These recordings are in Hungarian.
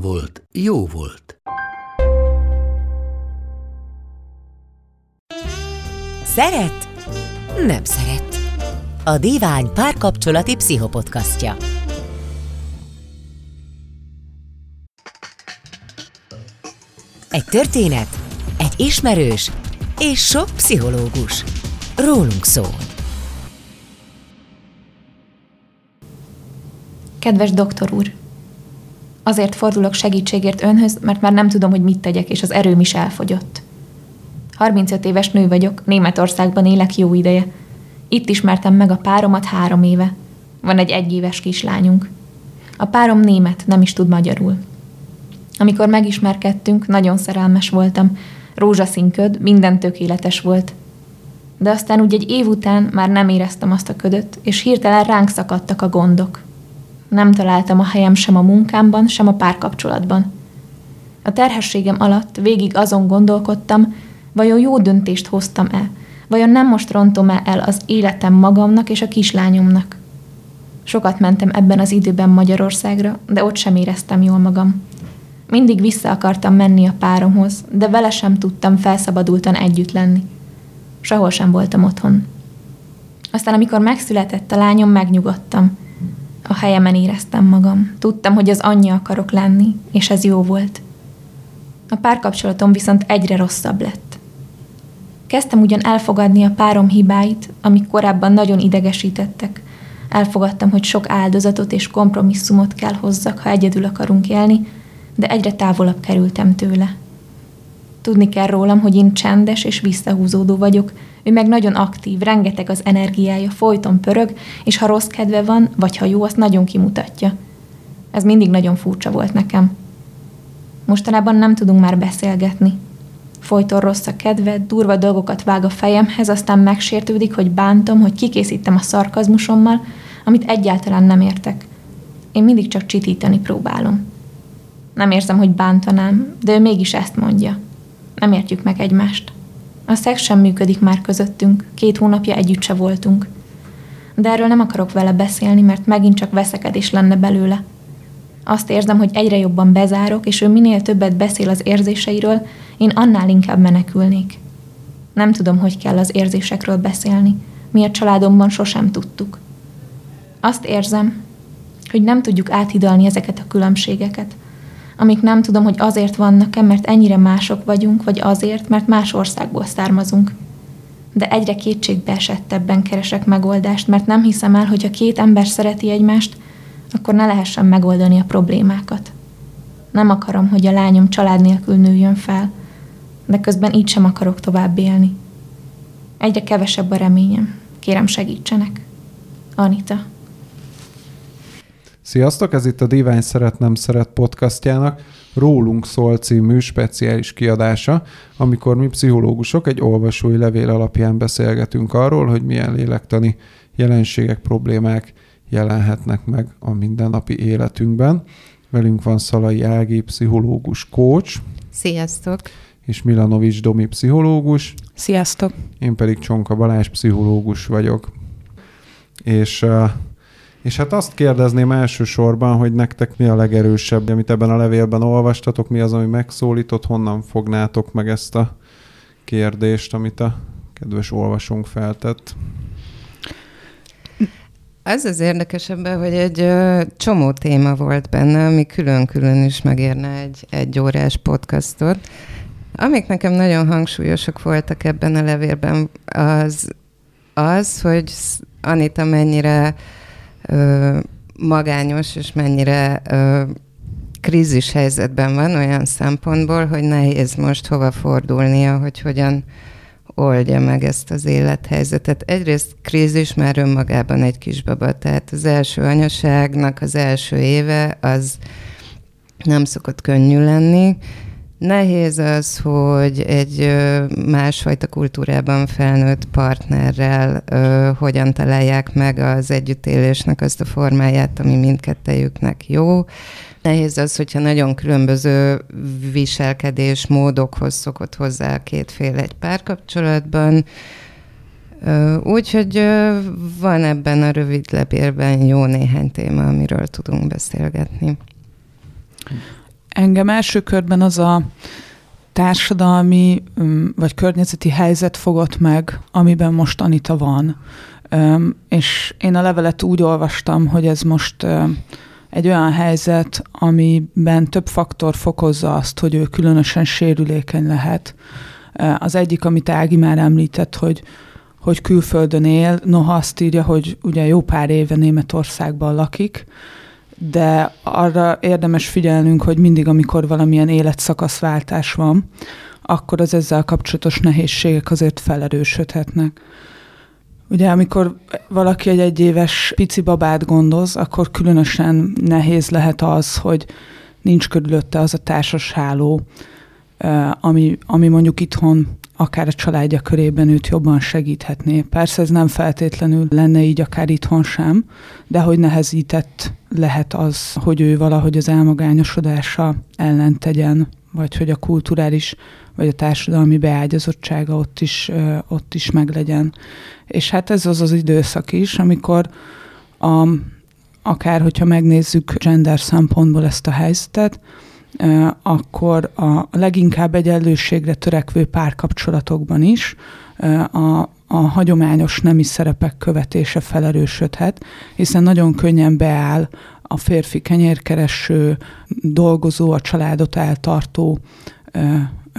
volt, jó volt. Szeret? Nem szeret. A Divány párkapcsolati pszichopodcastja. Egy történet, egy ismerős és sok pszichológus. Rólunk szól. Kedves doktor úr! Azért fordulok segítségért önhöz, mert már nem tudom, hogy mit tegyek, és az erőm is elfogyott. 35 éves nő vagyok, Németországban élek jó ideje. Itt ismertem meg a páromat három éve. Van egy egyéves kislányunk. A párom német, nem is tud magyarul. Amikor megismerkedtünk, nagyon szerelmes voltam. Rózsaszín köd, minden tökéletes volt. De aztán úgy egy év után már nem éreztem azt a ködöt, és hirtelen ránk szakadtak a gondok. Nem találtam a helyem sem a munkámban, sem a párkapcsolatban. A terhességem alatt végig azon gondolkodtam, vajon jó döntést hoztam-e, vajon nem most rontom-e el az életem magamnak és a kislányomnak. Sokat mentem ebben az időben Magyarországra, de ott sem éreztem jól magam. Mindig vissza akartam menni a páromhoz, de vele sem tudtam felszabadultan együtt lenni. Sehol sem voltam otthon. Aztán, amikor megszületett a lányom, megnyugodtam – a helyemen éreztem magam. Tudtam, hogy az anyja akarok lenni, és ez jó volt. A párkapcsolatom viszont egyre rosszabb lett. Kezdtem ugyan elfogadni a párom hibáit, amik korábban nagyon idegesítettek. Elfogadtam, hogy sok áldozatot és kompromisszumot kell hozzak, ha egyedül akarunk élni, de egyre távolabb kerültem tőle. Tudni kell rólam, hogy én csendes és visszahúzódó vagyok, ő meg nagyon aktív, rengeteg az energiája, folyton pörög, és ha rossz kedve van, vagy ha jó, azt nagyon kimutatja. Ez mindig nagyon furcsa volt nekem. Mostanában nem tudunk már beszélgetni. Folyton rossz a kedve, durva dolgokat vág a fejemhez, aztán megsértődik, hogy bántom, hogy kikészítem a szarkazmusommal, amit egyáltalán nem értek. Én mindig csak csitítani próbálom. Nem érzem, hogy bántanám, de ő mégis ezt mondja. Nem értjük meg egymást. A szex sem működik már közöttünk, két hónapja együtt se voltunk. De erről nem akarok vele beszélni, mert megint csak veszekedés lenne belőle. Azt érzem, hogy egyre jobban bezárok, és ő minél többet beszél az érzéseiről, én annál inkább menekülnék. Nem tudom, hogy kell az érzésekről beszélni. Mi a családomban sosem tudtuk. Azt érzem, hogy nem tudjuk áthidalni ezeket a különbségeket – amik nem tudom, hogy azért vannak-e, mert ennyire mások vagyunk, vagy azért, mert más országból származunk. De egyre kétségbe esettebben keresek megoldást, mert nem hiszem el, hogy ha két ember szereti egymást, akkor ne lehessen megoldani a problémákat. Nem akarom, hogy a lányom család nélkül nőjön fel, de közben így sem akarok tovább élni. Egyre kevesebb a reményem. Kérem segítsenek. Anita. Sziasztok, ez itt a Divány Szeret Nem Szeret podcastjának Rólunk szól című speciális kiadása, amikor mi pszichológusok egy olvasói levél alapján beszélgetünk arról, hogy milyen lélektani jelenségek, problémák jelenhetnek meg a mindennapi életünkben. Velünk van Szalai Ági, pszichológus coach. Sziasztok! És Milanovics Domi, pszichológus. Sziasztok! Én pedig Csonka Balázs, pszichológus vagyok. És uh, és hát azt kérdezném elsősorban, hogy nektek mi a legerősebb, amit ebben a levélben olvastatok, mi az, ami megszólított, honnan fognátok meg ezt a kérdést, amit a kedves olvasónk feltett? Az az érdekes ebben, hogy egy csomó téma volt benne, ami külön-külön is megérne egy, egy órás podcastot. Amik nekem nagyon hangsúlyosak voltak ebben a levélben, az, az hogy Anita mennyire magányos, és mennyire ö, krízis helyzetben van olyan szempontból, hogy nehéz most hova fordulnia, hogy hogyan oldja meg ezt az élethelyzetet. Egyrészt krízis már önmagában egy kisbaba, tehát az első anyaságnak az első éve az nem szokott könnyű lenni, Nehéz az, hogy egy másfajta kultúrában felnőtt partnerrel ö, hogyan találják meg az együttélésnek azt a formáját, ami mindkettejüknek jó. Nehéz az, hogyha nagyon különböző viselkedés módokhoz szokott hozzá a két fél egy párkapcsolatban. Úgyhogy van ebben a rövid lepérben jó néhány téma, amiről tudunk beszélgetni. Engem első körben az a társadalmi mm, vagy környezeti helyzet fogott meg, amiben most Anita van. És én a levelet úgy olvastam, hogy ez most egy olyan helyzet, amiben több faktor fokozza azt, hogy ő különösen sérülékeny lehet. Az egyik, amit Ági már említett, hogy, hogy külföldön él, noha azt írja, hogy ugye jó pár éve Németországban lakik, de arra érdemes figyelnünk, hogy mindig, amikor valamilyen életszakaszváltás van, akkor az ezzel kapcsolatos nehézségek azért felerősödhetnek. Ugye, amikor valaki egy egyéves pici babát gondoz, akkor különösen nehéz lehet az, hogy nincs körülötte az a társas háló, ami, ami mondjuk itthon akár a családja körében őt jobban segíthetné. Persze ez nem feltétlenül lenne így akár itthon sem, de hogy nehezített lehet az, hogy ő valahogy az elmagányosodása ellen tegyen, vagy hogy a kulturális vagy a társadalmi beágyazottsága ott is, ott is meglegyen. És hát ez az az időszak is, amikor a, akár hogyha megnézzük gender szempontból ezt a helyzetet, akkor a leginkább egyenlőségre törekvő párkapcsolatokban is a, a hagyományos nemi szerepek követése felerősödhet, hiszen nagyon könnyen beáll a férfi kenyérkereső, dolgozó, a családot eltartó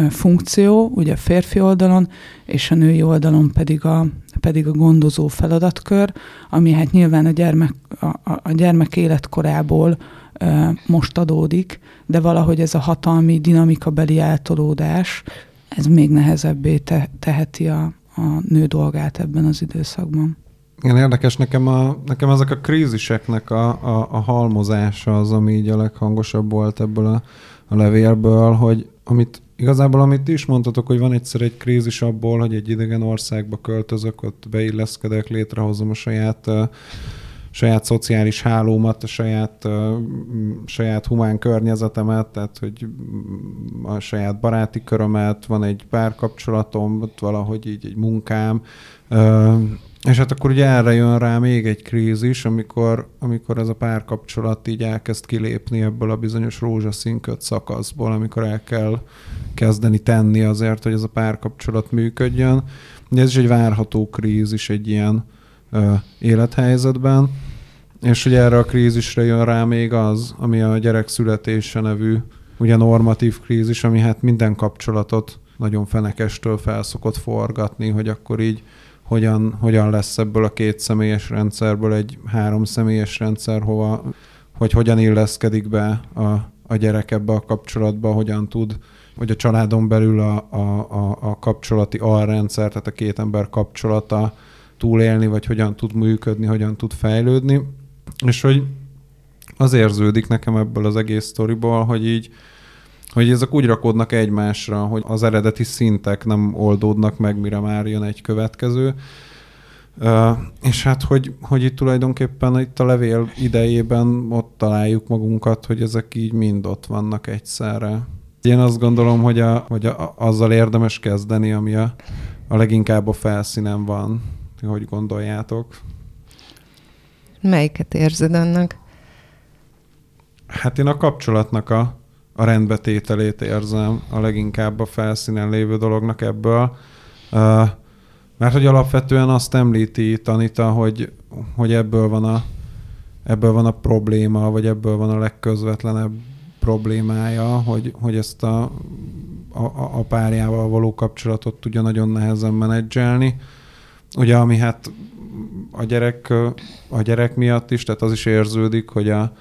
funkció, ugye a férfi oldalon, és a női oldalon pedig a, pedig a gondozó feladatkör, ami hát nyilván a gyermek, a, a gyermek életkorából most adódik, de valahogy ez a hatalmi dinamikabeli eltolódás, ez még nehezebbé te, teheti a, a nő dolgát ebben az időszakban. Igen, érdekes nekem, a, nekem ezek a kríziseknek a, a, a halmozása az, ami így a leghangosabb volt ebből a, a levélből, hogy amit igazából amit is mondtatok, hogy van egyszer egy krízis abból, hogy egy idegen országba költözök, ott beilleszkedek, létrehozom a saját uh, saját szociális hálómat, a saját, uh, saját humán környezetemet, tehát hogy a saját baráti körömet, van egy párkapcsolatom, ott valahogy így egy munkám, és hát akkor ugye erre jön rá még egy krízis, amikor, amikor ez a párkapcsolat így elkezd kilépni ebből a bizonyos rózsaszínköt szakaszból, amikor el kell kezdeni tenni azért, hogy ez a párkapcsolat működjön. De ez is egy várható krízis egy ilyen ö, élethelyzetben. És ugye erre a krízisre jön rá még az, ami a gyerek születése nevű ugye normatív krízis, ami hát minden kapcsolatot nagyon fenekestől felszokott forgatni, hogy akkor így hogyan, hogyan lesz ebből a két személyes rendszerből egy három személyes rendszer, hova, hogy hogyan illeszkedik be a, a gyerek ebbe a kapcsolatba, hogyan tud, hogy a családon belül a, a, a, a kapcsolati alrendszer, tehát a két ember kapcsolata túlélni, vagy hogyan tud működni, hogyan tud fejlődni. És hogy az érződik nekem ebből az egész sztoriból, hogy így hogy ezek úgy rakódnak egymásra, hogy az eredeti szintek nem oldódnak meg, mire már jön egy következő. Uh, és hát, hogy, hogy itt tulajdonképpen itt a levél idejében ott találjuk magunkat, hogy ezek így mind ott vannak egyszerre. Én azt gondolom, hogy, a, hogy a, azzal érdemes kezdeni, ami a, a leginkább a felszínen van. Hogy gondoljátok? Melyiket érzed annak? Hát én a kapcsolatnak a, a rendbetételét érzem a leginkább a felszínen lévő dolognak ebből. Uh, mert hogy alapvetően azt említi Tanita, hogy, hogy ebből van a ebből van a probléma, vagy ebből van a legközvetlenebb problémája, hogy, hogy ezt a, a, a párjával való kapcsolatot tudja nagyon nehezen menedzselni. Ugye, ami hát a gyerek, a gyerek miatt is, tehát az is érződik, hogy, a,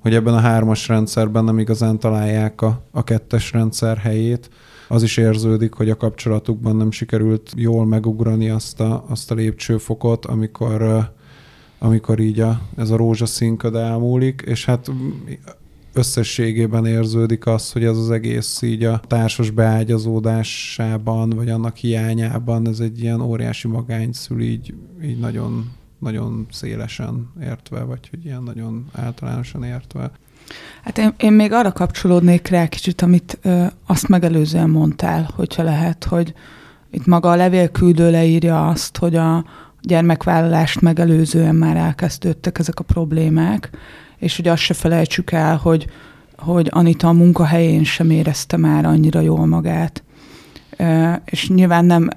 hogy ebben a hármas rendszerben nem igazán találják a, a kettes rendszer helyét, az is érződik, hogy a kapcsolatukban nem sikerült jól megugrani azt a, azt a lépcsőfokot, amikor amikor így a, ez a rózsaszínköd elmúlik, és hát összességében érződik az, hogy ez az egész így a társas beágyazódásában, vagy annak hiányában ez egy ilyen óriási magány szül így, így nagyon, nagyon szélesen értve, vagy hogy ilyen nagyon általánosan értve. Hát én, én még arra kapcsolódnék rá kicsit, amit ö, azt megelőzően mondtál, hogyha lehet, hogy itt maga a levélküldő leírja azt, hogy a gyermekvállalást megelőzően már elkezdődtek ezek a problémák, és hogy azt se felejtsük el, hogy, hogy Anita a munkahelyén sem érezte már annyira jól magát. És nyilván nem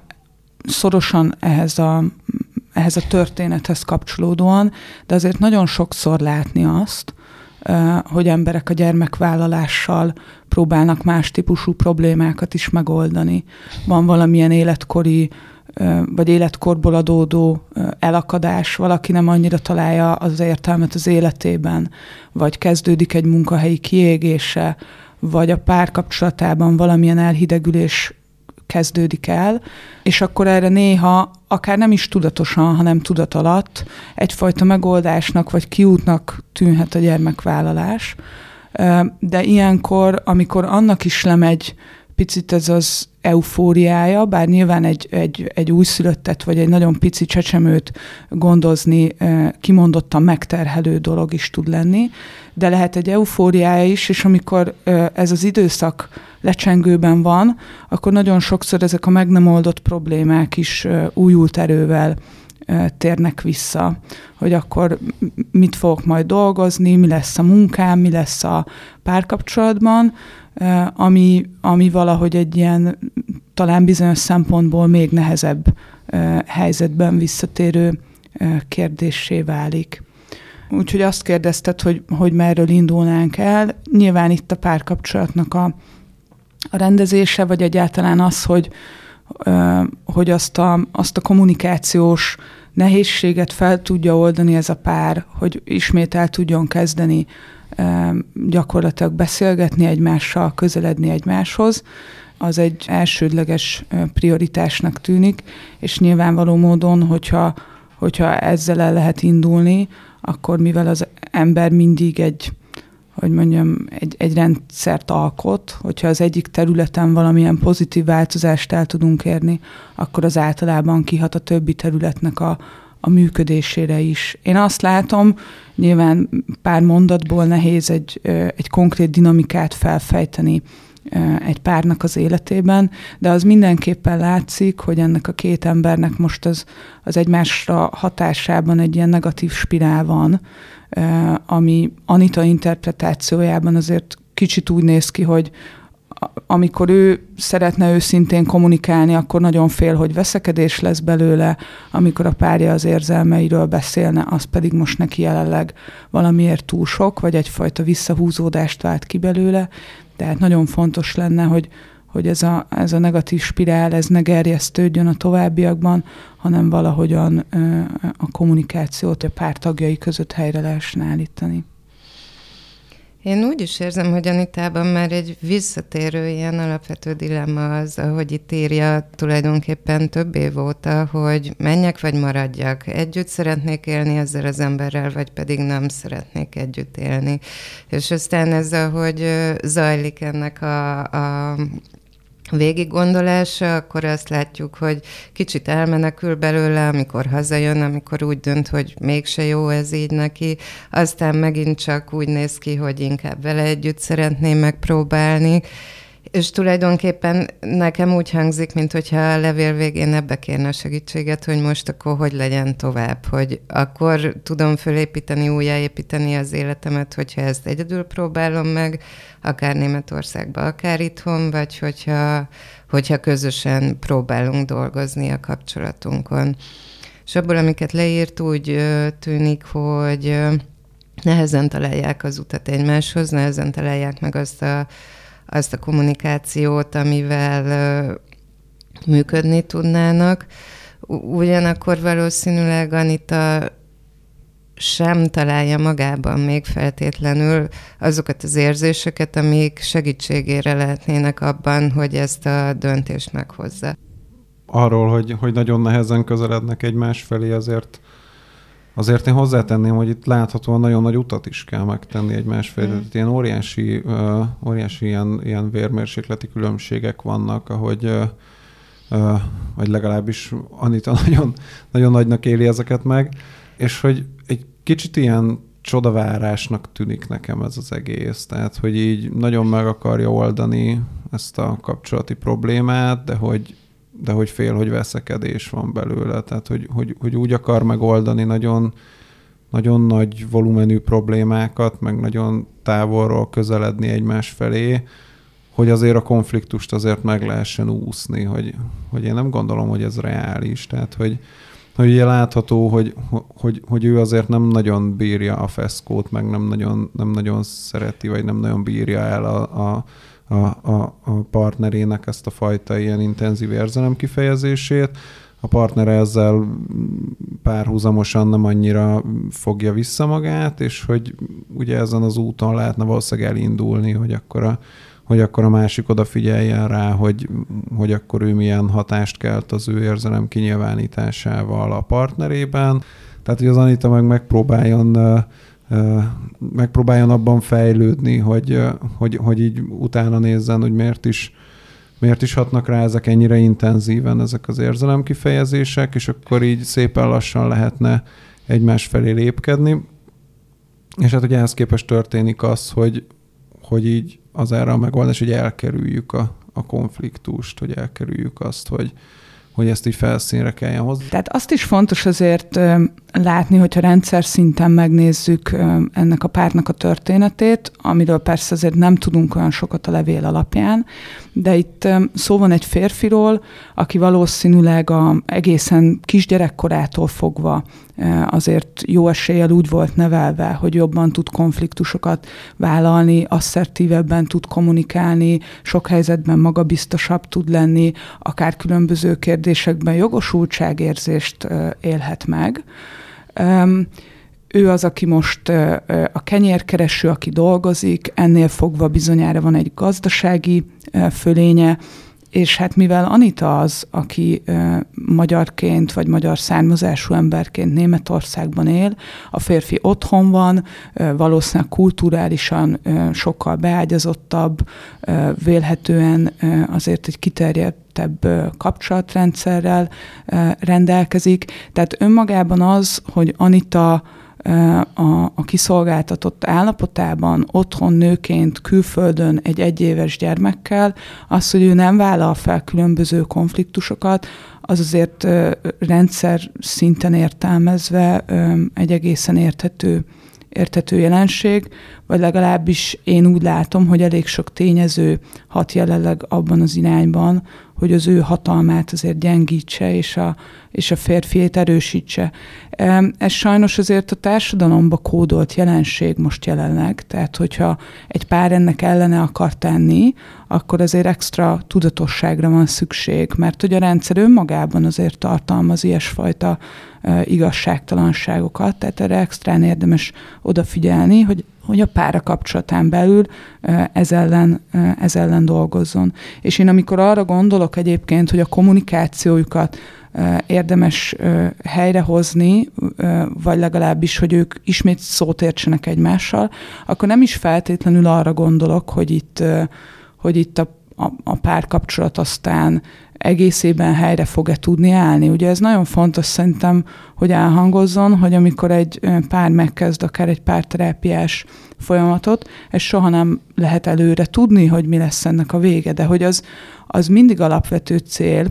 szorosan ehhez a, ehhez a történethez kapcsolódóan, de azért nagyon sokszor látni azt, hogy emberek a gyermekvállalással próbálnak más típusú problémákat is megoldani. Van valamilyen életkori vagy életkorból adódó elakadás, valaki nem annyira találja az értelmet az életében, vagy kezdődik egy munkahelyi kiégése, vagy a párkapcsolatában valamilyen elhidegülés kezdődik el, és akkor erre néha, akár nem is tudatosan, hanem tudat alatt egyfajta megoldásnak vagy kiútnak tűnhet a gyermekvállalás. De ilyenkor, amikor annak is lemegy picit ez az eufóriája, bár nyilván egy, egy, egy újszülöttet vagy egy nagyon pici csecsemőt gondozni kimondottan megterhelő dolog is tud lenni, de lehet egy eufóriája is, és amikor ez az időszak lecsengőben van, akkor nagyon sokszor ezek a meg nem oldott problémák is újult erővel térnek vissza, hogy akkor mit fogok majd dolgozni, mi lesz a munkám, mi lesz a párkapcsolatban, ami, ami valahogy egy ilyen talán bizonyos szempontból még nehezebb helyzetben visszatérő kérdésé válik. Úgyhogy azt kérdezted, hogy, hogy merről indulnánk el. Nyilván itt a párkapcsolatnak a, a rendezése, vagy egyáltalán az, hogy, hogy azt a, azt a kommunikációs nehézséget fel tudja oldani ez a pár, hogy ismét el tudjon kezdeni gyakorlatilag beszélgetni egymással, közeledni egymáshoz, az egy elsődleges prioritásnak tűnik, és nyilvánvaló módon, hogyha, hogyha ezzel el lehet indulni, akkor mivel az ember mindig egy, hogy mondjam, egy, egy rendszert alkot, hogyha az egyik területen valamilyen pozitív változást el tudunk érni, akkor az általában kihat a többi területnek a, a működésére is. Én azt látom, nyilván pár mondatból nehéz egy, egy konkrét dinamikát felfejteni egy párnak az életében, de az mindenképpen látszik, hogy ennek a két embernek most az, az egymásra hatásában egy ilyen negatív spirál van, ami Anita interpretációjában azért kicsit úgy néz ki, hogy amikor ő szeretne őszintén kommunikálni, akkor nagyon fél, hogy veszekedés lesz belőle, amikor a párja az érzelmeiről beszélne, az pedig most neki jelenleg valamiért túl sok, vagy egyfajta visszahúzódást vált ki belőle. Tehát nagyon fontos lenne, hogy, hogy ez a, ez a negatív spirál, ez ne gerjesztődjön a továbbiakban, hanem valahogyan a kommunikációt a pár tagjai között helyre lehessen állítani. Én úgy is érzem, hogy Anitában már egy visszatérő ilyen alapvető dilemma az, ahogy itt írja tulajdonképpen több év óta, hogy menjek vagy maradjak. Együtt szeretnék élni ezzel az emberrel, vagy pedig nem szeretnék együtt élni. És aztán ez, ahogy zajlik ennek a, a végig gondolása, akkor azt látjuk, hogy kicsit elmenekül belőle, amikor hazajön, amikor úgy dönt, hogy mégse jó ez így neki, aztán megint csak úgy néz ki, hogy inkább vele együtt szeretné megpróbálni, és tulajdonképpen nekem úgy hangzik, mint hogyha a levél végén ebbe kérne a segítséget, hogy most akkor hogy legyen tovább, hogy akkor tudom fölépíteni, újjáépíteni az életemet, hogyha ezt egyedül próbálom meg, akár Németországban, akár itthon, vagy hogyha, hogyha közösen próbálunk dolgozni a kapcsolatunkon. És abból, amiket leírt, úgy tűnik, hogy nehezen találják az utat egymáshoz, nehezen találják meg azt a azt a kommunikációt, amivel működni tudnának. Ugyanakkor valószínűleg Anita sem találja magában még feltétlenül azokat az érzéseket, amik segítségére lehetnének abban, hogy ezt a döntést meghozza. Arról, hogy, hogy nagyon nehezen közelednek egymás felé, azért Azért én hozzátenném, hogy itt láthatóan nagyon nagy utat is kell megtenni egymás felé. Mm. ilyen óriási, uh, óriási ilyen, ilyen vérmérsékleti különbségek vannak, ahogy uh, uh, vagy legalábbis Anita nagyon, nagyon nagynak éli ezeket meg, és hogy egy kicsit ilyen csodavárásnak tűnik nekem ez az egész. Tehát, hogy így nagyon meg akarja oldani ezt a kapcsolati problémát, de hogy de hogy fél, hogy veszekedés van belőle, tehát hogy, hogy, hogy úgy akar megoldani nagyon, nagyon nagy volumenű problémákat, meg nagyon távolról közeledni egymás felé, hogy azért a konfliktust azért meg lehessen úszni, hogy, hogy én nem gondolom, hogy ez reális. Tehát, hogy, hogy ugye látható, hogy, hogy, hogy ő azért nem nagyon bírja a feszkót, meg nem nagyon, nem nagyon szereti, vagy nem nagyon bírja el a, a, a, a, a partnerének ezt a fajta ilyen intenzív érzelem kifejezését. A partner ezzel párhuzamosan nem annyira fogja vissza magát, és hogy ugye ezen az úton lehetne valószínűleg elindulni, hogy akkor a, hogy akkor a másik odafigyeljen rá, hogy, hogy akkor ő milyen hatást kelt az ő érzelem kinyilvánításával a partnerében. Tehát, hogy az Anita meg megpróbáljon megpróbáljon abban fejlődni, hogy, hogy, hogy így utána nézzen, hogy miért is, miért is hatnak rá ezek ennyire intenzíven, ezek az érzelemkifejezések, és akkor így szépen lassan lehetne egymás felé lépkedni. És hát ugye ehhez képest történik az, hogy, hogy így az erre a megoldás, hogy elkerüljük a, a konfliktust, hogy elkerüljük azt, hogy, hogy ezt így felszínre kelljen hozni. Tehát azt is fontos azért látni, hogyha rendszer szinten megnézzük ennek a párnak a történetét, amiről persze azért nem tudunk olyan sokat a levél alapján, de itt szó van egy férfiról, aki valószínűleg a egészen kisgyerekkorától fogva azért jó eséllyel úgy volt nevelve, hogy jobban tud konfliktusokat vállalni, asszertívebben tud kommunikálni, sok helyzetben magabiztosabb tud lenni, akár különböző kérdésekben jogosultságérzést élhet meg. Ő az, aki most a kenyérkereső, aki dolgozik, ennél fogva bizonyára van egy gazdasági fölénye, és hát mivel Anita az, aki magyarként vagy magyar származású emberként Németországban él, a férfi otthon van, ö, valószínűleg kulturálisan sokkal beágyazottabb, ö, vélhetően azért egy kiterjedtebb ö, kapcsolatrendszerrel rendelkezik. Tehát önmagában az, hogy Anita a, a kiszolgáltatott állapotában, otthon nőként, külföldön egy egyéves gyermekkel, az, hogy ő nem vállal fel különböző konfliktusokat, az azért rendszer szinten értelmezve egy egészen érthető, érthető jelenség, vagy legalábbis én úgy látom, hogy elég sok tényező hat jelenleg abban az irányban, hogy az ő hatalmát azért gyengítse, és a, és a férfiét erősítse. Ez sajnos azért a társadalomba kódolt jelenség most jelenleg, tehát hogyha egy pár ennek ellene akar tenni, akkor azért extra tudatosságra van szükség, mert hogy a rendszer önmagában azért tartalmaz ilyesfajta igazságtalanságokat, tehát erre extrán érdemes odafigyelni, hogy hogy a pára kapcsolatán belül ez ellen, ez ellen dolgozzon. És én amikor arra gondolok egyébként, hogy a kommunikációjukat érdemes helyrehozni, vagy legalábbis, hogy ők ismét szót értsenek egymással, akkor nem is feltétlenül arra gondolok, hogy itt, hogy itt a, a, a párkapcsolat aztán egészében helyre fog-e tudni állni. Ugye ez nagyon fontos szerintem, hogy elhangozzon, hogy amikor egy pár megkezd akár egy párterápiás folyamatot, ez soha nem lehet előre tudni, hogy mi lesz ennek a vége, de hogy az, az mindig alapvető cél,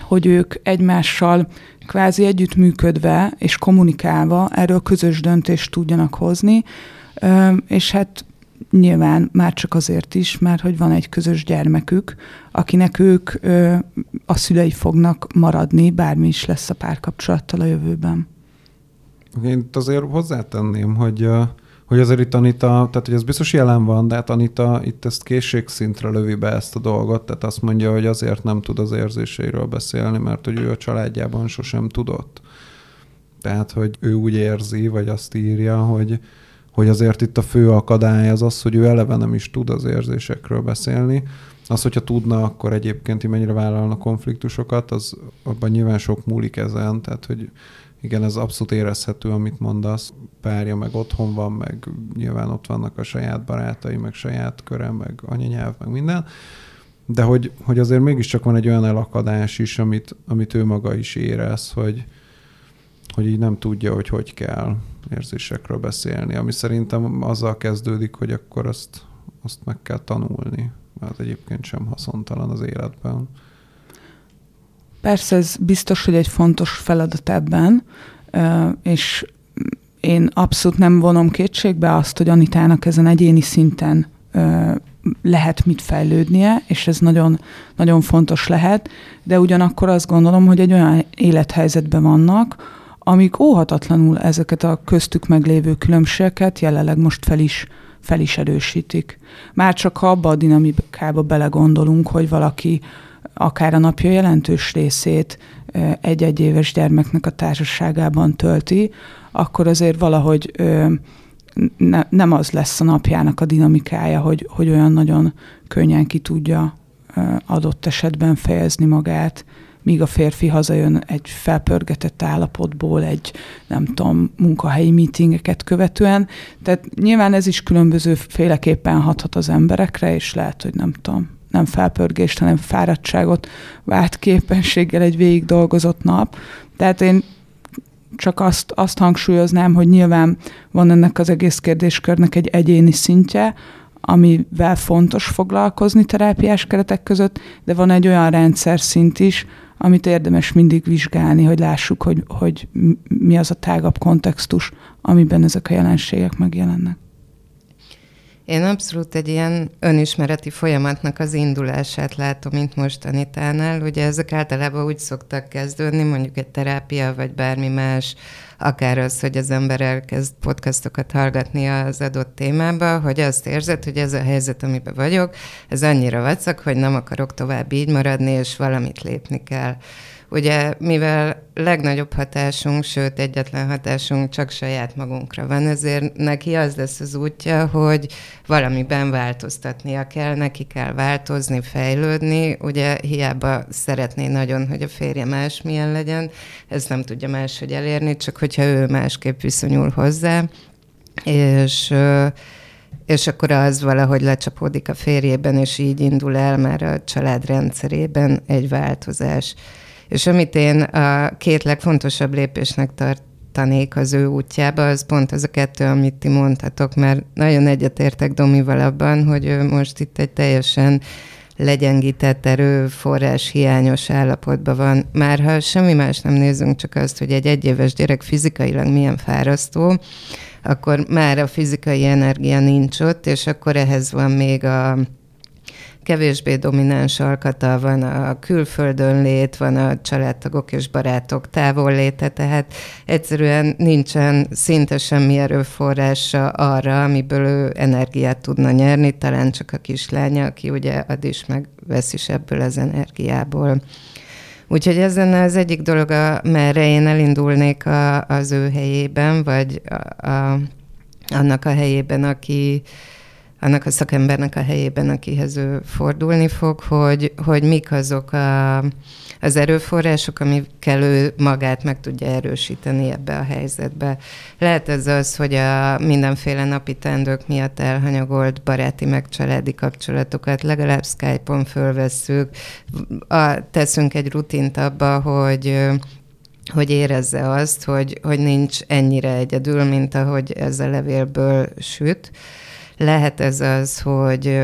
hogy ők egymással kvázi együttműködve és kommunikálva erről közös döntést tudjanak hozni, és hát nyilván már csak azért is, mert hogy van egy közös gyermekük, akinek ők a szülei fognak maradni, bármi is lesz a párkapcsolattal a jövőben. Én azért hozzátenném, hogy hogy azért itt Anita, tehát hogy ez biztos jelen van, de hát Anita itt ezt készségszintre lövi be ezt a dolgot, tehát azt mondja, hogy azért nem tud az érzéseiről beszélni, mert hogy ő a családjában sosem tudott. Tehát, hogy ő úgy érzi, vagy azt írja, hogy, hogy azért itt a fő akadály az az, hogy ő eleve nem is tud az érzésekről beszélni. Az, hogyha tudna, akkor egyébként mennyire vállalna konfliktusokat, az abban nyilván sok múlik ezen, tehát hogy igen, ez abszolút érezhető, amit mondasz. Párja meg otthon van, meg nyilván ott vannak a saját barátai, meg saját köre, meg anyanyelv, meg minden. De hogy, hogy azért mégiscsak van egy olyan elakadás is, amit, amit ő maga is érez, hogy, hogy így nem tudja, hogy hogy kell érzésekről beszélni, ami szerintem azzal kezdődik, hogy akkor azt, azt meg kell tanulni, mert egyébként sem haszontalan az életben. Persze ez biztos, hogy egy fontos feladat ebben, és én abszolút nem vonom kétségbe azt, hogy Anitának ezen egyéni szinten lehet mit fejlődnie, és ez nagyon, nagyon fontos lehet, de ugyanakkor azt gondolom, hogy egy olyan élethelyzetben vannak, amik óhatatlanul ezeket a köztük meglévő különbségeket jelenleg most fel is, fel is erősítik. Már csak ha abba a dinamikába belegondolunk, hogy valaki akár a napja jelentős részét egy-egy éves gyermeknek a társaságában tölti, akkor azért valahogy ne, nem az lesz a napjának a dinamikája, hogy, hogy olyan nagyon könnyen ki tudja adott esetben fejezni magát, míg a férfi hazajön egy felpörgetett állapotból, egy nem tudom, munkahelyi meetingeket követően. Tehát nyilván ez is különböző féleképpen hathat az emberekre, és lehet, hogy nem tudom, nem felpörgést, hanem fáradtságot vált képességgel egy végig dolgozott nap. Tehát én csak azt, azt hangsúlyoznám, hogy nyilván van ennek az egész kérdéskörnek egy egyéni szintje, amivel fontos foglalkozni terápiás keretek között, de van egy olyan rendszer szint is, amit érdemes mindig vizsgálni, hogy lássuk, hogy, hogy mi az a tágabb kontextus, amiben ezek a jelenségek megjelennek. Én abszolút egy ilyen önismereti folyamatnak az indulását látom, mint most Anitánál. Ugye ezek általában úgy szoktak kezdődni, mondjuk egy terápia, vagy bármi más, akár az, hogy az ember elkezd podcastokat hallgatni az adott témába, hogy azt érzed, hogy ez a helyzet, amiben vagyok, ez annyira vacak, hogy nem akarok tovább így maradni, és valamit lépni kell. Ugye, mivel legnagyobb hatásunk, sőt egyetlen hatásunk csak saját magunkra van, ezért neki az lesz az útja, hogy valamiben változtatnia kell, neki kell változni, fejlődni. Ugye hiába szeretné nagyon, hogy a férje másmilyen legyen, ezt nem tudja máshogy elérni, csak hogyha ő másképp viszonyul hozzá. És és akkor az valahogy lecsapódik a férjében, és így indul el már a család rendszerében egy változás. És amit én a két legfontosabb lépésnek tartanék az ő útjába, az pont az a kettő, amit ti mondhatok, mert nagyon egyetértek Domival abban, hogy ő most itt egy teljesen legyengített erőforrás hiányos állapotban van. Már ha semmi más nem nézünk, csak azt, hogy egy egyéves gyerek fizikailag milyen fárasztó, akkor már a fizikai energia nincs ott, és akkor ehhez van még a kevésbé domináns alkata, van a külföldön lét, van a családtagok és barátok távol léte, tehát egyszerűen nincsen szinte semmi erőforrása arra, amiből ő energiát tudna nyerni, talán csak a kislánya, aki ugye ad is meg vesz is ebből az energiából. Úgyhogy ez lenne az egyik dolog, merre én elindulnék a, az ő helyében, vagy a, a, annak a helyében, aki, annak a szakembernek a helyében, akihez ő fordulni fog, hogy, hogy mik azok a, az erőforrások, amikkel ő magát meg tudja erősíteni ebbe a helyzetbe. Lehet ez az, hogy a mindenféle napi tendők miatt elhanyagolt baráti meg családi kapcsolatokat legalább Skype-on fölvesszük, a, teszünk egy rutint abba, hogy hogy érezze azt, hogy, hogy nincs ennyire egyedül, mint ahogy ez a levélből süt lehet ez az, hogy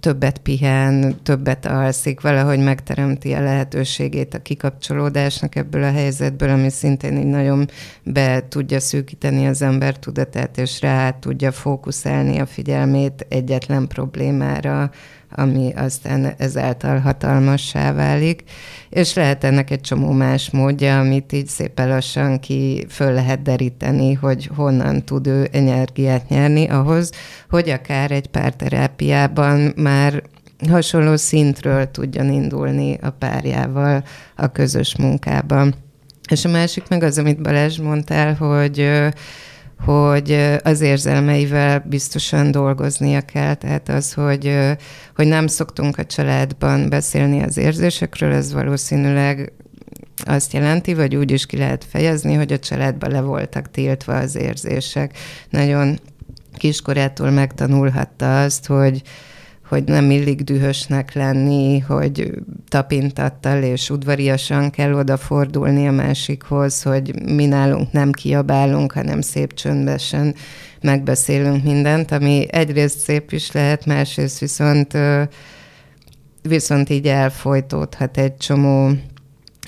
többet pihen, többet alszik, valahogy megteremti a lehetőségét a kikapcsolódásnak ebből a helyzetből, ami szintén így nagyon be tudja szűkíteni az ember tudatát, és rá tudja fókuszálni a figyelmét egyetlen problémára, ami aztán ezáltal hatalmassá válik, és lehet ennek egy csomó más módja, amit így szépen lassan ki föl lehet deríteni, hogy honnan tud ő energiát nyerni ahhoz, hogy akár egy párterápiában már hasonló szintről tudjon indulni a párjával a közös munkában. És a másik meg az, amit Balázs mondtál, hogy hogy az érzelmeivel biztosan dolgoznia kell. Tehát az, hogy, hogy nem szoktunk a családban beszélni az érzésekről, ez valószínűleg azt jelenti, vagy úgy is ki lehet fejezni, hogy a családban le voltak tiltva az érzések. Nagyon kiskorától megtanulhatta azt, hogy, hogy nem illik dühösnek lenni, hogy tapintattal és udvariasan kell odafordulni a másikhoz, hogy mi nálunk nem kiabálunk, hanem szép csöndesen megbeszélünk mindent, ami egyrészt szép is lehet, másrészt viszont viszont így elfolytódhat egy csomó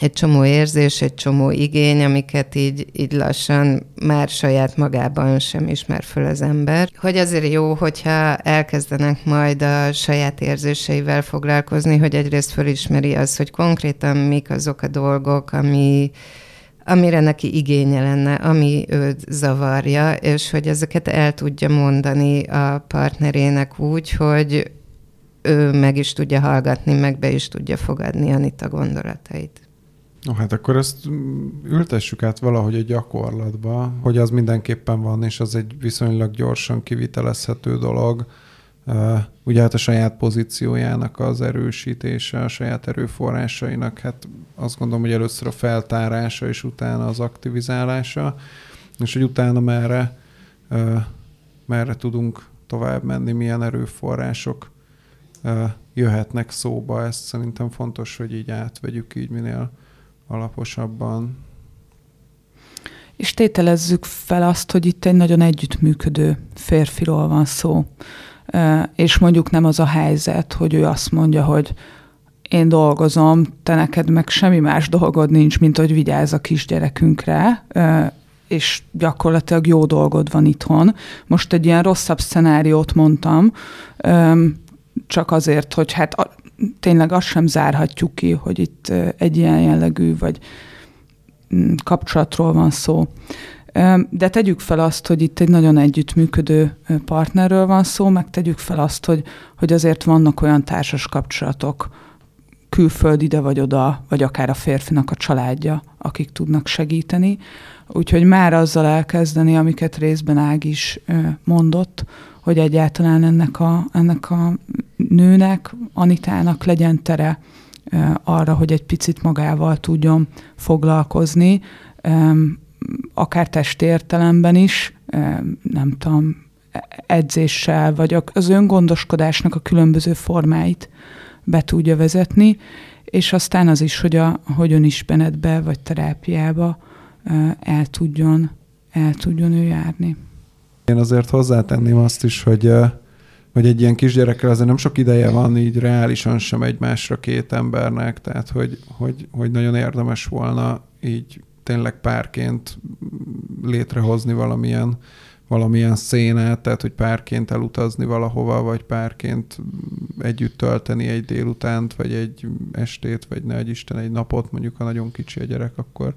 egy csomó érzés, egy csomó igény, amiket így, így lassan már saját magában sem ismer föl az ember. Hogy azért jó, hogyha elkezdenek majd a saját érzéseivel foglalkozni, hogy egyrészt fölismeri az, hogy konkrétan mik azok a dolgok, ami, amire neki igénye lenne, ami őt zavarja, és hogy ezeket el tudja mondani a partnerének úgy, hogy ő meg is tudja hallgatni, meg be is tudja fogadni Anita gondolatait. No, hát akkor ezt ültessük át valahogy egy gyakorlatba, hogy az mindenképpen van, és az egy viszonylag gyorsan kivitelezhető dolog. Ugye hát a saját pozíciójának az erősítése, a saját erőforrásainak, hát azt gondolom, hogy először a feltárása, és utána az aktivizálása, és hogy utána merre, merre tudunk tovább menni, milyen erőforrások jöhetnek szóba. Ezt szerintem fontos, hogy így átvegyük így minél alaposabban. És tételezzük fel azt, hogy itt egy nagyon együttműködő férfiról van szó. És mondjuk nem az a helyzet, hogy ő azt mondja, hogy én dolgozom, te neked meg semmi más dolgod nincs, mint hogy vigyázz a kisgyerekünkre, és gyakorlatilag jó dolgod van itthon. Most egy ilyen rosszabb szenáriót mondtam, csak azért, hogy hát tényleg azt sem zárhatjuk ki, hogy itt egy ilyen jellegű vagy mm, kapcsolatról van szó. De tegyük fel azt, hogy itt egy nagyon együttműködő partnerről van szó, meg tegyük fel azt, hogy, hogy azért vannak olyan társas kapcsolatok, külföld ide vagy oda, vagy akár a férfinak a családja, akik tudnak segíteni. Úgyhogy már azzal elkezdeni, amiket részben Ág is mondott, hogy egyáltalán ennek a, ennek a nőnek, Anitának legyen tere arra, hogy egy picit magával tudjon foglalkozni, akár testértelemben is, nem tudom, edzéssel, vagy az öngondoskodásnak a különböző formáit be tudja vezetni, és aztán az is, hogy, a, hogy önismeretbe vagy terápiába el tudjon, el tudjon ő járni. Én azért hozzátenném azt is, hogy hogy egy ilyen kisgyerekkel azért nem sok ideje van így reálisan sem egymásra két embernek, tehát hogy, hogy, hogy nagyon érdemes volna így tényleg párként létrehozni valamilyen, valamilyen szénát, tehát hogy párként elutazni valahova, vagy párként együtt tölteni egy délutánt, vagy egy estét, vagy ne egy Isten egy napot, mondjuk ha nagyon kicsi a gyerek, akkor,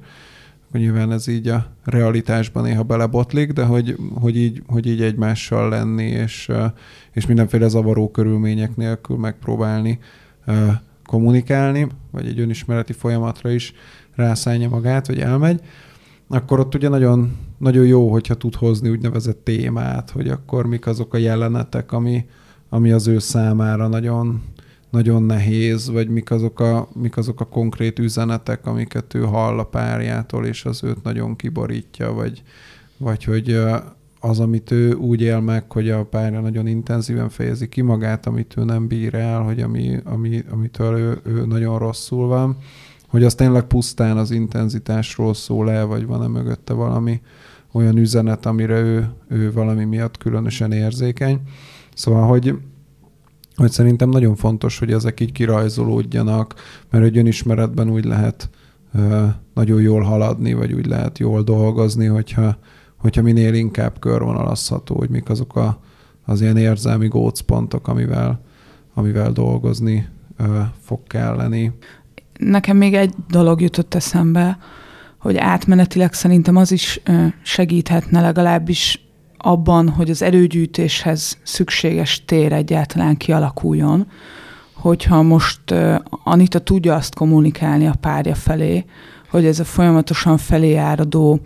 nyilván ez így a realitásban néha belebotlik, de hogy, hogy, így, hogy így egymással lenni, és, és mindenféle zavaró körülmények nélkül megpróbálni kommunikálni, vagy egy önismereti folyamatra is rászállja magát, vagy elmegy, akkor ott ugye nagyon, nagyon jó, hogyha tud hozni úgynevezett témát, hogy akkor mik azok a jelenetek, ami, ami az ő számára nagyon, nagyon nehéz, vagy mik azok, a, mik azok a konkrét üzenetek, amiket ő hall a párjától, és az őt nagyon kiborítja, vagy, vagy hogy az, amit ő úgy él meg, hogy a párja nagyon intenzíven fejezi ki magát, amit ő nem bír el, hogy ami, ami, amitől ő, ő nagyon rosszul van, hogy az tényleg pusztán az intenzitásról szól el, vagy van-e mögötte valami olyan üzenet, amire ő, ő valami miatt különösen érzékeny. Szóval, hogy hogy szerintem nagyon fontos, hogy ezek így kirajzolódjanak, mert egy önismeretben úgy lehet ö, nagyon jól haladni, vagy úgy lehet jól dolgozni, hogyha, hogyha minél inkább körvonalazható, hogy mik azok a, az ilyen érzelmi gócpontok, amivel, amivel dolgozni ö, fog kelleni. Nekem még egy dolog jutott eszembe, hogy átmenetileg szerintem az is segíthetne legalábbis abban, hogy az erőgyűjtéshez szükséges tér egyáltalán kialakuljon, hogyha most Anita tudja azt kommunikálni a párja felé, hogy ez a folyamatosan felé áradó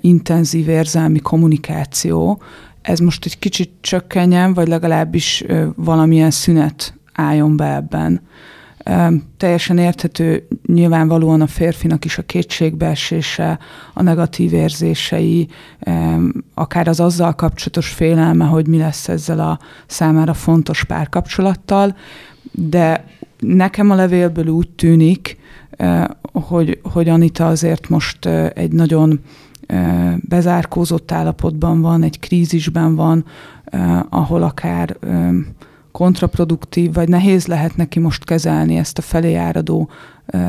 intenzív érzelmi kommunikáció, ez most egy kicsit csökkenjen, vagy legalábbis valamilyen szünet álljon be ebben. Teljesen érthető nyilvánvalóan a férfinak is a kétségbeesése, a negatív érzései, akár az azzal kapcsolatos félelme, hogy mi lesz ezzel a számára fontos párkapcsolattal, de nekem a levélből úgy tűnik, hogy, hogy Anita azért most egy nagyon bezárkózott állapotban van, egy krízisben van, ahol akár kontraproduktív, vagy nehéz lehet neki most kezelni ezt a felé áradó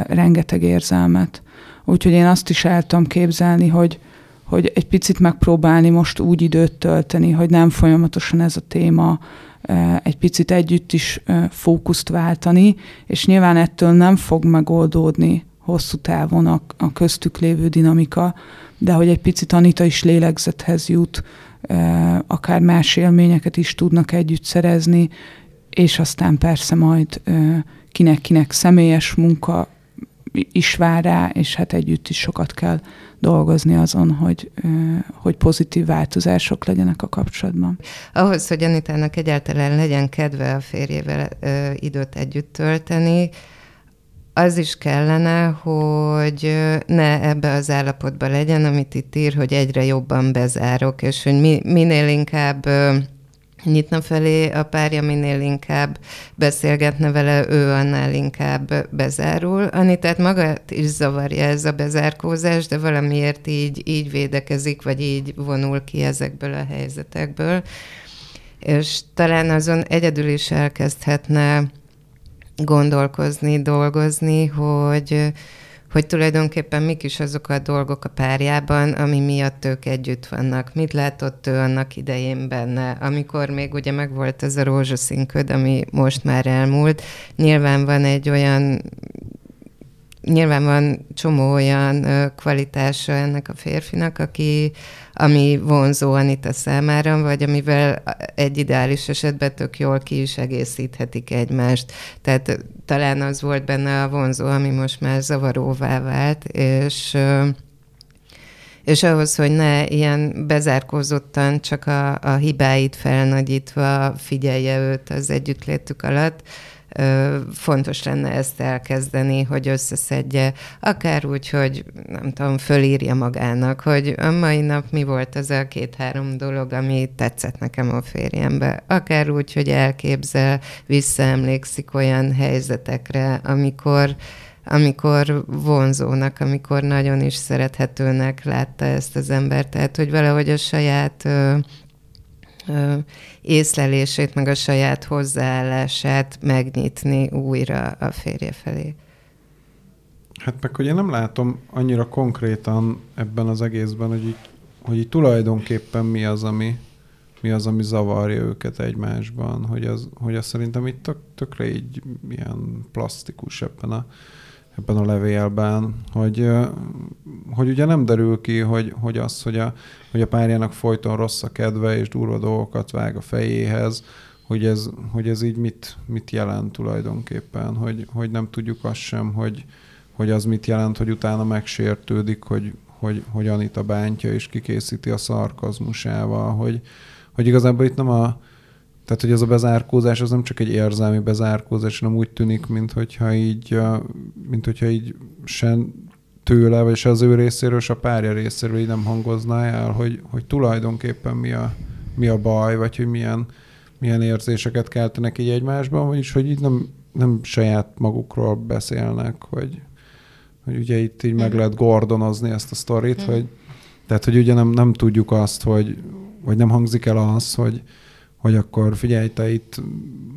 rengeteg érzelmet. Úgyhogy én azt is el tudom képzelni, hogy, hogy egy picit megpróbálni most úgy időt tölteni, hogy nem folyamatosan ez a téma, egy picit együtt is fókuszt váltani, és nyilván ettől nem fog megoldódni hosszú távon a, a köztük lévő dinamika, de hogy egy picit Anita is lélegzethez jut, akár más élményeket is tudnak együtt szerezni, és aztán persze majd kinek-kinek személyes munka is vár rá, és hát együtt is sokat kell dolgozni azon, hogy, hogy pozitív változások legyenek a kapcsolatban. Ahhoz, hogy Anitának egyáltalán legyen kedve a férjével időt együtt tölteni, az is kellene, hogy ne ebbe az állapotba legyen, amit itt ír, hogy egyre jobban bezárok, és hogy mi, minél inkább nyitna felé a párja, minél inkább beszélgetne vele, ő annál inkább bezárul. tehát magát is zavarja ez a bezárkózás, de valamiért így, így védekezik, vagy így vonul ki ezekből a helyzetekből. És talán azon egyedül is elkezdhetne gondolkozni, dolgozni, hogy, hogy tulajdonképpen mik is azok a dolgok a párjában, ami miatt ők együtt vannak. Mit látott ő annak idején benne, amikor még ugye megvolt ez a rózsaszínköd, ami most már elmúlt. Nyilván van egy olyan nyilván van csomó olyan kvalitása ennek a férfinak, aki, ami vonzó Anita számára, vagy amivel egy ideális esetben tök jól ki is egészíthetik egymást. Tehát talán az volt benne a vonzó, ami most már zavaróvá vált, és és ahhoz, hogy ne ilyen bezárkózottan csak a, a hibáit felnagyítva figyelje őt az együttlétük alatt, fontos lenne ezt elkezdeni, hogy összeszedje, akár úgy, hogy nem tudom, fölírja magának, hogy a mai nap mi volt az a két-három dolog, ami tetszett nekem a férjembe. Akár úgy, hogy elképzel, visszaemlékszik olyan helyzetekre, amikor amikor vonzónak, amikor nagyon is szerethetőnek látta ezt az embert. Tehát, hogy valahogy a saját észlelését, meg a saját hozzáállását megnyitni újra a férje felé. Hát meg hogy én nem látom annyira konkrétan ebben az egészben, hogy így, hogy így tulajdonképpen mi az, ami, mi az, ami zavarja őket egymásban, hogy az, hogy az szerintem itt tök, tökre így ilyen plastikus ebben a, ebben a levélben, hogy, hogy ugye nem derül ki, hogy, hogy az, hogy a, hogy a párjának folyton rossz a kedve és durva dolgokat vág a fejéhez, hogy ez, hogy ez így mit, mit jelent tulajdonképpen, hogy, hogy nem tudjuk azt sem, hogy, hogy az mit jelent, hogy utána megsértődik, hogy, hogy, hogy Anita bántja és kikészíti a szarkazmusával, hogy, hogy igazából itt nem a, tehát, hogy ez a bezárkózás az nem csak egy érzelmi bezárkózás, hanem úgy tűnik, mint hogyha így, mint hogyha így sen tőle, vagy se az ő részéről, se a párja részéről így nem hangozná el, hogy, hogy tulajdonképpen mi a, mi a baj, vagy hogy milyen, milyen érzéseket keltenek így egymásban, vagyis hogy így nem, nem saját magukról beszélnek, hogy, hogy ugye itt így meg mhm. lehet gordonozni ezt a sztorit, mm. hogy tehát, hogy ugye nem, nem tudjuk azt, hogy, vagy nem hangzik el az, hogy, hogy akkor figyelj, te itt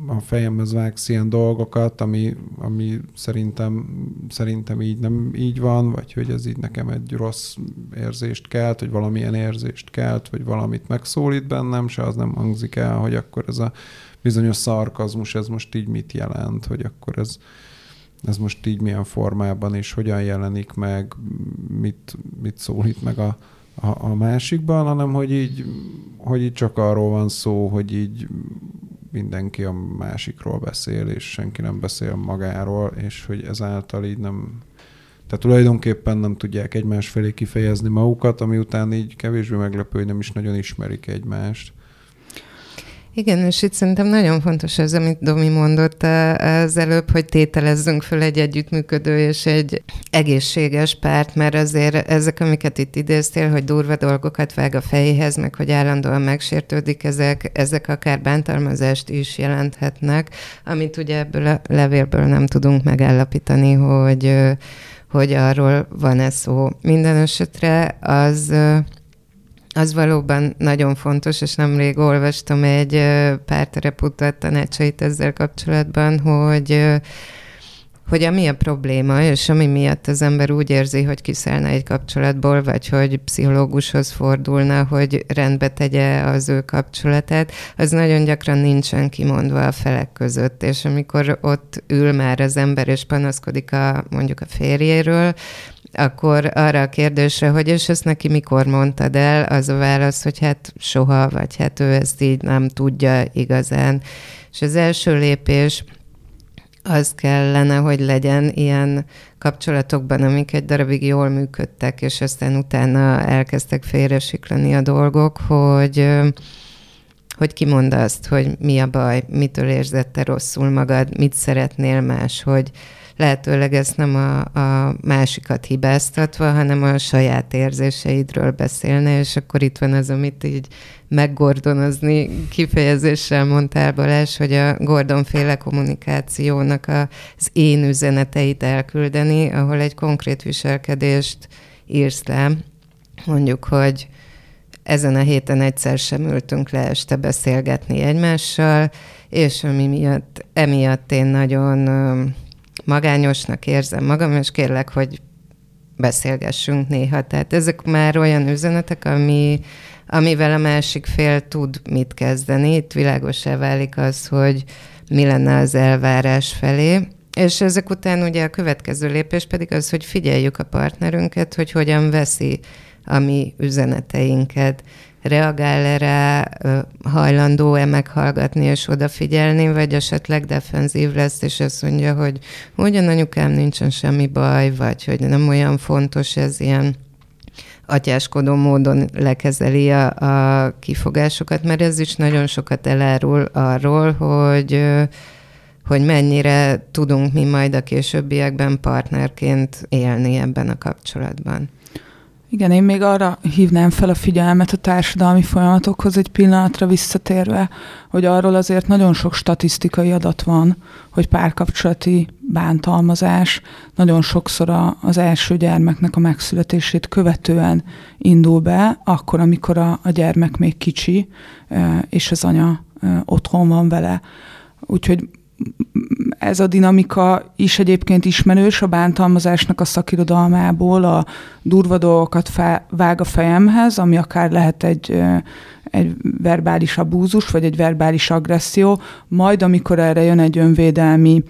a fejemhez vágsz ilyen dolgokat, ami, ami szerintem, szerintem így nem így van, vagy hogy ez így nekem egy rossz érzést kelt, vagy valamilyen érzést kelt, vagy valamit megszólít bennem, se az nem hangzik el, hogy akkor ez a bizonyos szarkazmus, ez most így mit jelent, hogy akkor ez, ez most így milyen formában és hogyan jelenik meg, mit, mit szólít meg a, a, a másikban, hanem hogy így, hogy így csak arról van szó, hogy így mindenki a másikról beszél, és senki nem beszél magáról, és hogy ezáltal így nem, Tehát tulajdonképpen nem tudják egymás felé kifejezni magukat, ami után így kevésbé meglepő, hogy nem is nagyon ismerik egymást. Igen, és itt szerintem nagyon fontos ez, amit Domi mondott eh, az előbb, hogy tételezzünk föl egy együttműködő és egy egészséges párt, mert azért ezek, amiket itt idéztél, hogy durva dolgokat vág a fejéhez, meg hogy állandóan megsértődik, ezek, ezek akár bántalmazást is jelenthetnek, amit ugye ebből a levélből nem tudunk megállapítani, hogy, hogy arról van-e szó. Minden esetre az az valóban nagyon fontos, és nemrég olvastam egy párterapeuta tanácsait ezzel kapcsolatban, hogy hogy ami a probléma, és ami miatt az ember úgy érzi, hogy kiszállna egy kapcsolatból, vagy hogy pszichológushoz fordulna, hogy rendbe tegye az ő kapcsolatát, az nagyon gyakran nincsen kimondva a felek között, és amikor ott ül már az ember, és panaszkodik a, mondjuk a férjéről, akkor arra a kérdésre, hogy és ezt neki mikor mondtad el, az a válasz, hogy hát soha, vagy hát ő ezt így nem tudja igazán. És az első lépés az kellene, hogy legyen ilyen kapcsolatokban, amik egy darabig jól működtek, és aztán utána elkezdtek félresiklani a dolgok, hogy hogy kimond azt, hogy mi a baj, mitől érzed te rosszul magad, mit szeretnél más, hogy lehetőleg ezt nem a, a másikat hibáztatva, hanem a saját érzéseidről beszélne, és akkor itt van az, amit így meggordonozni kifejezéssel mondtál Balázs, hogy a Gordon-féle kommunikációnak az én üzeneteit elküldeni, ahol egy konkrét viselkedést írsz le, mondjuk, hogy ezen a héten egyszer sem ültünk le este beszélgetni egymással, és ami miatt, emiatt én nagyon magányosnak érzem magam, és kérlek, hogy beszélgessünk néha. Tehát ezek már olyan üzenetek, ami, amivel a másik fél tud mit kezdeni. Itt világosá válik az, hogy mi lenne az elvárás felé. És ezek után ugye a következő lépés pedig az, hogy figyeljük a partnerünket, hogy hogyan veszi a mi üzeneteinket reagál-e rá, hajlandó-e meghallgatni és odafigyelni, vagy esetleg defenzív lesz, és azt mondja, hogy ugyan anyukám nincsen semmi baj, vagy hogy nem olyan fontos ez ilyen atyáskodó módon lekezeli a, a kifogásokat, mert ez is nagyon sokat elárul arról, hogy hogy mennyire tudunk mi majd a későbbiekben partnerként élni ebben a kapcsolatban. Igen, én még arra hívnám fel a figyelmet a társadalmi folyamatokhoz egy pillanatra visszatérve, hogy arról azért nagyon sok statisztikai adat van, hogy párkapcsolati bántalmazás nagyon sokszor az első gyermeknek a megszületését követően indul be, akkor, amikor a, a gyermek még kicsi, és az anya otthon van vele. Úgyhogy ez a dinamika is egyébként ismerős a bántalmazásnak a szakirodalmából, a durva dolgokat fe, vág a fejemhez, ami akár lehet egy, egy verbális abúzus, vagy egy verbális agresszió, majd amikor erre jön egy önvédelmi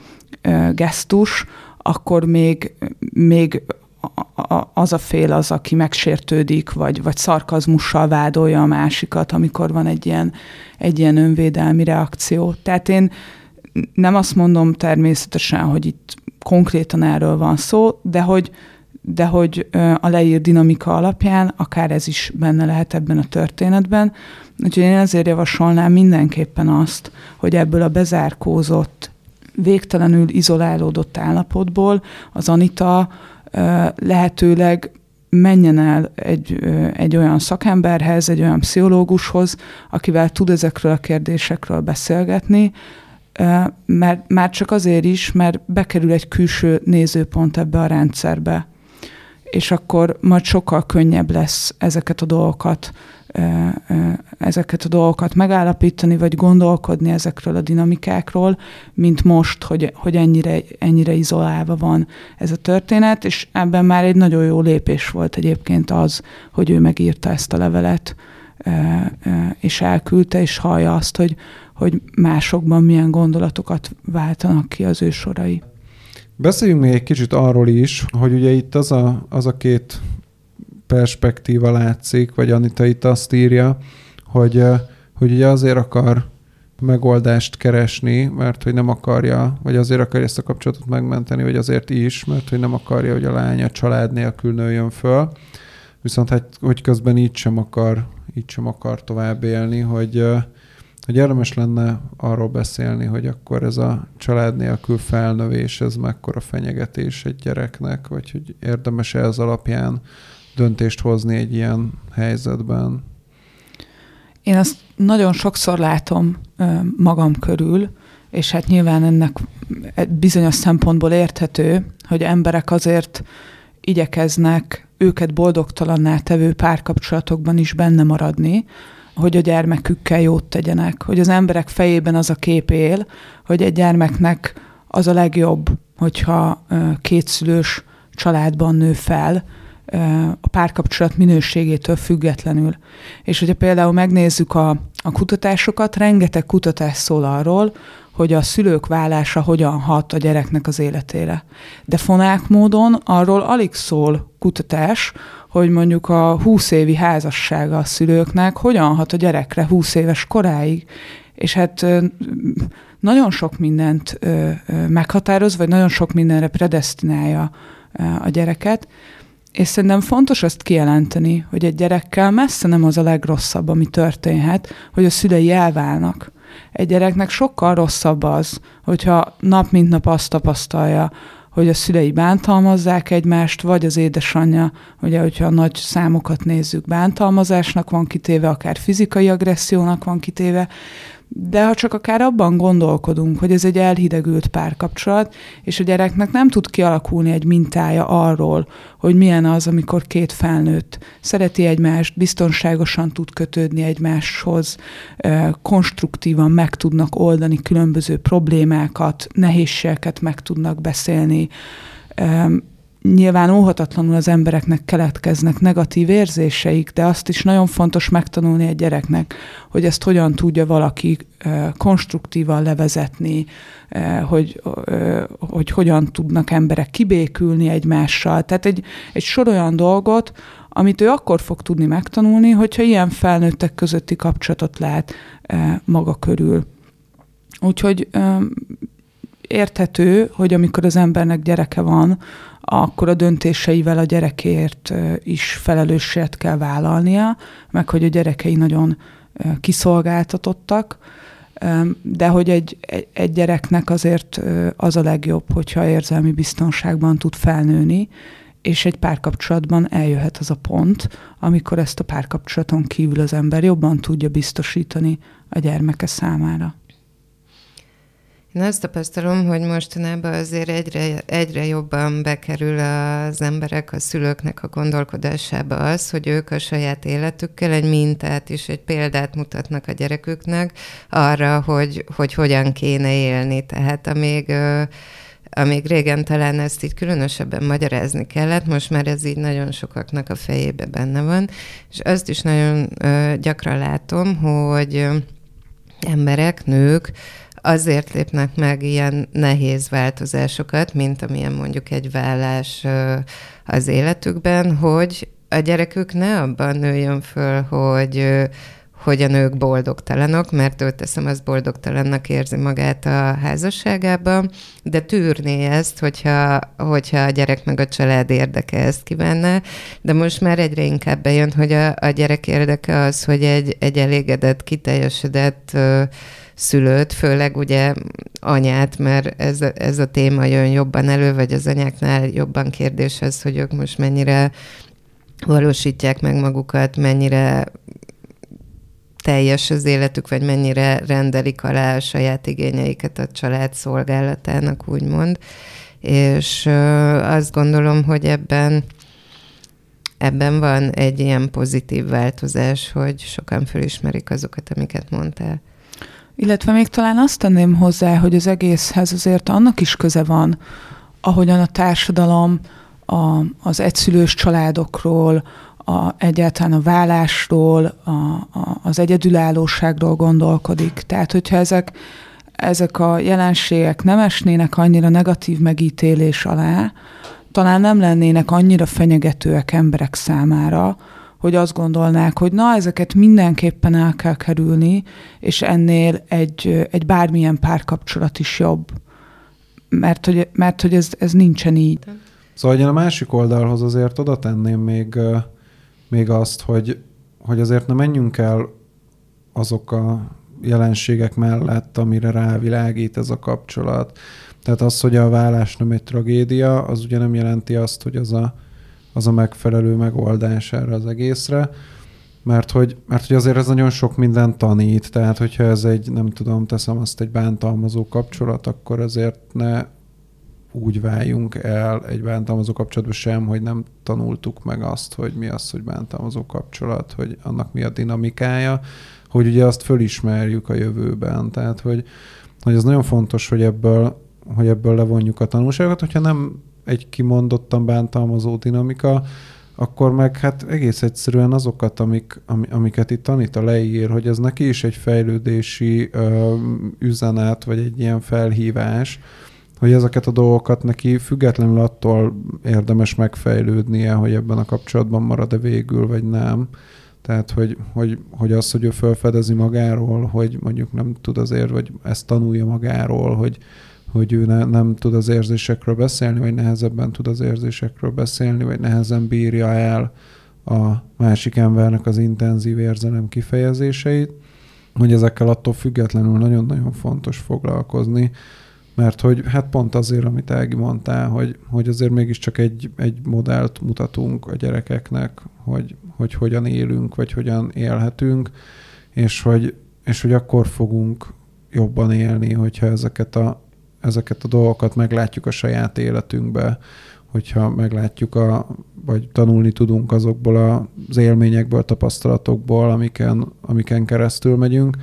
gesztus, akkor még, még az a fél az, aki megsértődik, vagy, vagy szarkazmussal vádolja a másikat, amikor van egy ilyen, egy ilyen önvédelmi reakció. Tehát én nem azt mondom természetesen, hogy itt konkrétan erről van szó, de hogy, de hogy a leír dinamika alapján akár ez is benne lehet ebben a történetben. Úgyhogy én ezért javasolnám mindenképpen azt, hogy ebből a bezárkózott, végtelenül izolálódott állapotból az Anita lehetőleg menjen el egy, egy olyan szakemberhez, egy olyan pszichológushoz, akivel tud ezekről a kérdésekről beszélgetni, mert már csak azért is, mert bekerül egy külső nézőpont ebbe a rendszerbe, és akkor majd sokkal könnyebb lesz ezeket a dolgokat ezeket a dolgokat megállapítani, vagy gondolkodni ezekről a dinamikákról, mint most, hogy, hogy ennyire, ennyire izolálva van ez a történet, és ebben már egy nagyon jó lépés volt egyébként az, hogy ő megírta ezt a levelet, és elküldte, és hallja azt, hogy, hogy másokban milyen gondolatokat váltanak ki az ő sorai. Beszéljünk még egy kicsit arról is, hogy ugye itt az a, az a két perspektíva látszik, vagy Anita itt azt írja, hogy, hogy ugye azért akar megoldást keresni, mert hogy nem akarja, vagy azért akarja ezt a kapcsolatot megmenteni, vagy azért is, mert hogy nem akarja, hogy a lánya család nélkül nőjön föl. Viszont hát, hogy közben így sem akar, így sem akar tovább élni, hogy, hogy érdemes lenne arról beszélni, hogy akkor ez a család nélkül felnövés, ez mekkora fenyegetés egy gyereknek, vagy hogy érdemes-e ez alapján döntést hozni egy ilyen helyzetben? Én azt nagyon sokszor látom magam körül, és hát nyilván ennek bizonyos szempontból érthető, hogy emberek azért igyekeznek őket boldogtalanná tevő párkapcsolatokban is benne maradni, hogy a gyermekükkel jót tegyenek, hogy az emberek fejében az a kép él, hogy egy gyermeknek az a legjobb, hogyha kétszülős családban nő fel, a párkapcsolat minőségétől függetlenül. És hogyha például megnézzük a, a kutatásokat, rengeteg kutatás szól arról, hogy a szülők vállása hogyan hat a gyereknek az életére. De fonák módon arról alig szól kutatás, hogy mondjuk a 20 évi házassága a szülőknek hogyan hat a gyerekre 20 éves koráig. És hát nagyon sok mindent meghatároz, vagy nagyon sok mindenre predestinálja a gyereket, és szerintem fontos azt kijelenteni, hogy egy gyerekkel messze nem az a legrosszabb, ami történhet, hogy a szülei elválnak. Egy gyereknek sokkal rosszabb az, hogyha nap mint nap azt tapasztalja, hogy a szülei bántalmazzák egymást, vagy az édesanyja, ugye, hogyha a nagy számokat nézzük, bántalmazásnak van kitéve, akár fizikai agressziónak van kitéve, de ha csak akár abban gondolkodunk, hogy ez egy elhidegült párkapcsolat, és a gyereknek nem tud kialakulni egy mintája arról, hogy milyen az, amikor két felnőtt szereti egymást, biztonságosan tud kötődni egymáshoz, konstruktívan meg tudnak oldani különböző problémákat, nehézségeket meg tudnak beszélni, nyilván óhatatlanul az embereknek keletkeznek negatív érzéseik, de azt is nagyon fontos megtanulni egy gyereknek, hogy ezt hogyan tudja valaki konstruktívan levezetni, hogy, hogy hogyan tudnak emberek kibékülni egymással. Tehát egy, egy sor olyan dolgot, amit ő akkor fog tudni megtanulni, hogyha ilyen felnőttek közötti kapcsolatot lát maga körül. Úgyhogy érthető, hogy amikor az embernek gyereke van, akkor a döntéseivel a gyerekért is felelősséget kell vállalnia, meg hogy a gyerekei nagyon kiszolgáltatottak, de hogy egy, egy gyereknek azért az a legjobb, hogyha érzelmi biztonságban tud felnőni, és egy párkapcsolatban eljöhet az a pont, amikor ezt a párkapcsolaton kívül az ember jobban tudja biztosítani a gyermeke számára. Én azt tapasztalom, hogy mostanában azért egyre, egyre jobban bekerül az emberek, a szülőknek a gondolkodásába az, hogy ők a saját életükkel egy mintát és egy példát mutatnak a gyereküknek arra, hogy, hogy hogyan kéne élni. Tehát amíg amíg régen talán ezt így különösebben magyarázni kellett, most már ez így nagyon sokaknak a fejébe benne van, és azt is nagyon gyakran látom, hogy emberek, nők azért lépnek meg ilyen nehéz változásokat, mint amilyen mondjuk egy vállás az életükben, hogy a gyerekük ne abban nőjön föl, hogy hogy a nők boldogtalanok, mert ő teszem, az boldogtalannak érzi magát a házasságában, de tűrné ezt, hogyha, hogyha a gyerek meg a család érdeke ezt kívánna, de most már egyre inkább bejön, hogy a, a gyerek érdeke az, hogy egy, egy elégedett, kiteljesedett szülőt, főleg ugye anyát, mert ez, ez a téma jön jobban elő, vagy az anyáknál jobban kérdés az, hogy ők most mennyire valósítják meg magukat, mennyire teljes az életük, vagy mennyire rendelik alá a saját igényeiket a család szolgálatának, úgymond. És azt gondolom, hogy ebben ebben van egy ilyen pozitív változás, hogy sokan felismerik azokat, amiket mondtál. Illetve még talán azt tenném hozzá, hogy az egészhez azért annak is köze van, ahogyan a társadalom a, az egyszülős családokról, a, egyáltalán a vállásról, a, a, az egyedülállóságról gondolkodik. Tehát, hogyha ezek, ezek a jelenségek nem esnének annyira negatív megítélés alá, talán nem lennének annyira fenyegetőek emberek számára, hogy azt gondolnák, hogy na, ezeket mindenképpen el kell kerülni, és ennél egy, egy bármilyen párkapcsolat is jobb. Mert hogy, mert hogy ez, ez nincsen így. Szóval én a másik oldalhoz azért oda tenném még, még azt, hogy, hogy azért ne menjünk el azok a jelenségek mellett, amire rávilágít ez a kapcsolat. Tehát az, hogy a vállás nem egy tragédia, az ugye nem jelenti azt, hogy az a, az a megfelelő megoldás erre az egészre, mert hogy, mert hogy azért ez nagyon sok minden tanít, tehát hogyha ez egy, nem tudom, teszem azt egy bántalmazó kapcsolat, akkor azért ne úgy váljunk el egy bántalmazó kapcsolatban sem, hogy nem tanultuk meg azt, hogy mi az, hogy bántalmazó kapcsolat, hogy annak mi a dinamikája, hogy ugye azt fölismerjük a jövőben. Tehát, hogy, hogy ez nagyon fontos, hogy ebből, hogy ebből levonjuk a tanulságokat, hogyha nem egy kimondottan bántalmazó dinamika, akkor meg hát egész egyszerűen azokat, amik, am, amiket itt tanít a leír, hogy ez neki is egy fejlődési ö, üzenet, vagy egy ilyen felhívás, hogy ezeket a dolgokat neki függetlenül attól érdemes megfejlődnie, hogy ebben a kapcsolatban marad-e végül, vagy nem. Tehát, hogy, hogy, hogy az, hogy ő felfedezi magáról, hogy mondjuk nem tud azért, vagy ezt tanulja magáról, hogy, hogy ő ne, nem tud az érzésekről beszélni, vagy nehezebben tud az érzésekről beszélni, vagy nehezen bírja el a másik embernek az intenzív érzelem kifejezéseit, hogy ezekkel attól függetlenül nagyon-nagyon fontos foglalkozni, mert hogy hát pont azért, amit Ági mondtál, hogy, hogy azért mégiscsak egy, egy modellt mutatunk a gyerekeknek, hogy, hogy hogyan élünk, vagy hogyan élhetünk, és hogy, és hogy akkor fogunk jobban élni, hogyha ezeket a, ezeket a dolgokat meglátjuk a saját életünkbe, hogyha meglátjuk, a, vagy tanulni tudunk azokból az élményekből, tapasztalatokból, amiken, amiken keresztül megyünk.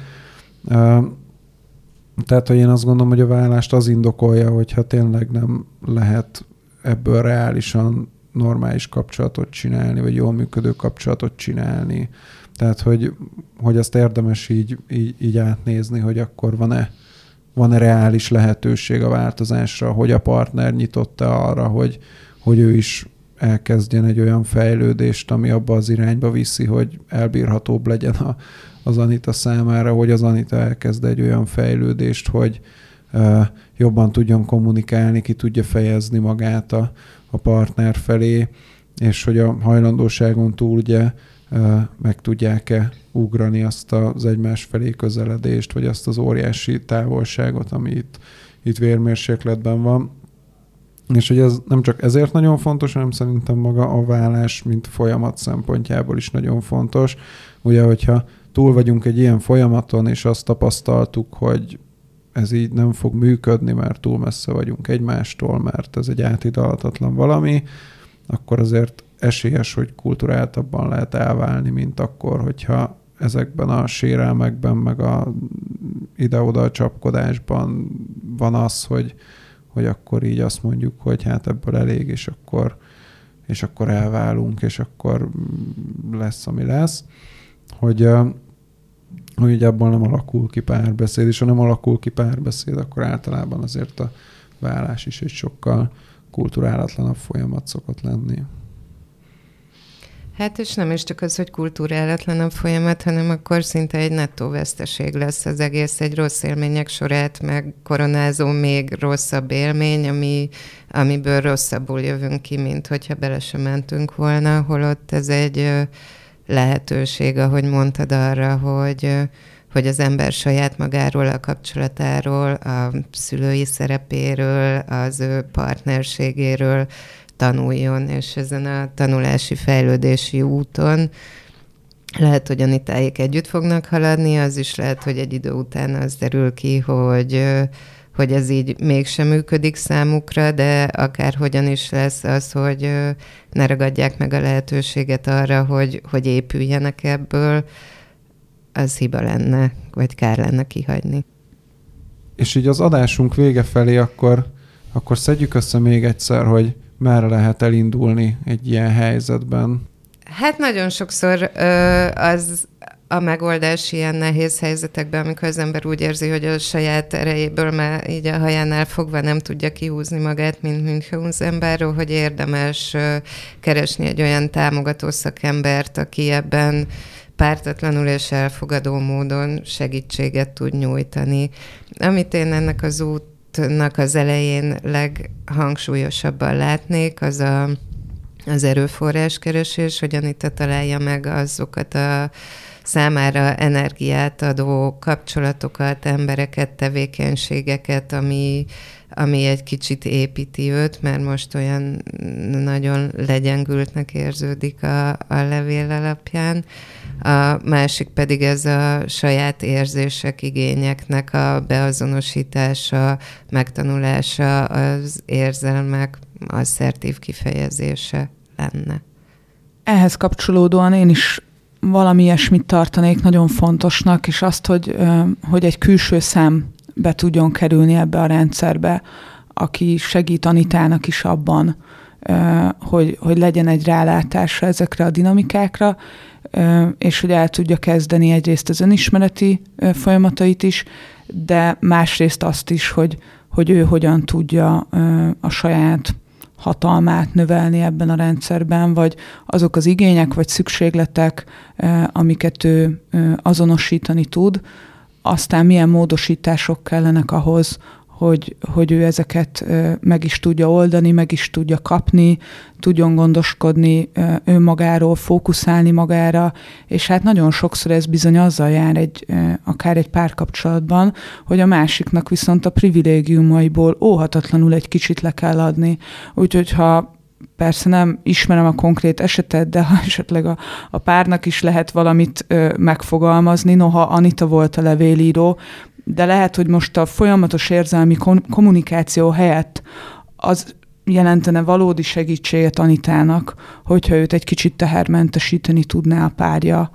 Tehát, hogy én azt gondolom, hogy a vállást az indokolja, hogyha tényleg nem lehet ebből reálisan normális kapcsolatot csinálni, vagy jól működő kapcsolatot csinálni. Tehát, hogy, hogy azt érdemes így, így, így átnézni, hogy akkor van-e van-e reális lehetőség a változásra, hogy a partner nyitotta arra, hogy, hogy ő is elkezdjen egy olyan fejlődést, ami abba az irányba viszi, hogy elbírhatóbb legyen a, az Anita számára, hogy az Anita elkezd egy olyan fejlődést, hogy uh, jobban tudjon kommunikálni, ki tudja fejezni magát a, a partner felé, és hogy a hajlandóságon túl ugye meg tudják-e ugrani azt az egymás felé közeledést, vagy azt az óriási távolságot, ami itt, itt vérmérsékletben van. És hogy ez nem csak ezért nagyon fontos, hanem szerintem maga a vállás, mint folyamat szempontjából is nagyon fontos. Ugye, hogyha túl vagyunk egy ilyen folyamaton, és azt tapasztaltuk, hogy ez így nem fog működni, mert túl messze vagyunk egymástól, mert ez egy átidalhatatlan valami, akkor azért esélyes, hogy kulturáltabban lehet elválni, mint akkor, hogyha ezekben a sérelmekben, meg a ide-oda csapkodásban van az, hogy, hogy akkor így azt mondjuk, hogy hát ebből elég, és akkor, és akkor elválunk, és akkor lesz, ami lesz. Hogy, hogy abból nem alakul ki párbeszéd, és ha nem alakul ki párbeszéd, akkor általában azért a vállás is egy sokkal kulturálatlanabb folyamat szokott lenni. Hát és nem is csak az, hogy kultúrálatlanabb folyamat, hanem akkor szinte egy nettó veszteség lesz az egész, egy rossz élmények sorát, meg koronázó még rosszabb élmény, ami, amiből rosszabbul jövünk ki, mint hogyha bele sem mentünk volna, holott ez egy lehetőség, ahogy mondtad arra, hogy hogy az ember saját magáról, a kapcsolatáról, a szülői szerepéről, az ő partnerségéről tanuljon, és ezen a tanulási, fejlődési úton lehet, hogy Anitáik együtt fognak haladni, az is lehet, hogy egy idő után az derül ki, hogy hogy ez így mégsem működik számukra, de akárhogyan is lesz az, hogy ne ragadják meg a lehetőséget arra, hogy, hogy épüljenek ebből, az hiba lenne, vagy kár lenne kihagyni. És így az adásunk vége felé akkor, akkor szedjük össze még egyszer, hogy merre lehet elindulni egy ilyen helyzetben? Hát nagyon sokszor ö, az a megoldás ilyen nehéz helyzetekben, amikor az ember úgy érzi, hogy a saját erejéből már így a hajánál fogva nem tudja kihúzni magát, mint Münchhausenberről, hogy érdemes keresni egy olyan támogató szakembert, aki ebben pártatlanul és elfogadó módon segítséget tud nyújtani. Amit én ennek az útnak az elején leghangsúlyosabban látnék, az a, az erőforráskeresés, hogy Anita találja meg azokat a számára energiát adó kapcsolatokat, embereket, tevékenységeket, ami, ami egy kicsit építi őt, mert most olyan nagyon legyengültnek érződik a, a levél alapján. A másik pedig ez a saját érzések, igényeknek a beazonosítása, megtanulása, az érzelmek asszertív kifejezése lenne. Ehhez kapcsolódóan én is valami ilyesmit tartanék nagyon fontosnak, és azt, hogy, hogy egy külső szem be tudjon kerülni ebbe a rendszerbe, aki segít Anitának is abban, hogy, hogy legyen egy rálátása ezekre a dinamikákra, és hogy el tudja kezdeni egyrészt az önismereti folyamatait is, de másrészt azt is, hogy, hogy ő hogyan tudja a saját hatalmát növelni ebben a rendszerben, vagy azok az igények vagy szükségletek, amiket ő azonosítani tud, aztán milyen módosítások kellenek ahhoz, hogy, hogy ő ezeket meg is tudja oldani, meg is tudja kapni, tudjon gondoskodni önmagáról, fókuszálni magára, és hát nagyon sokszor ez bizony azzal jár egy, akár egy párkapcsolatban, hogy a másiknak viszont a privilégiumaiból óhatatlanul egy kicsit le kell adni. Úgyhogy ha persze nem ismerem a konkrét esetet, de ha esetleg a, a párnak is lehet valamit ö, megfogalmazni, noha Anita volt a levélíró, de lehet, hogy most a folyamatos érzelmi kommunikáció helyett az jelentene valódi segítséget Anitának, hogyha őt egy kicsit tehermentesíteni tudná a párja,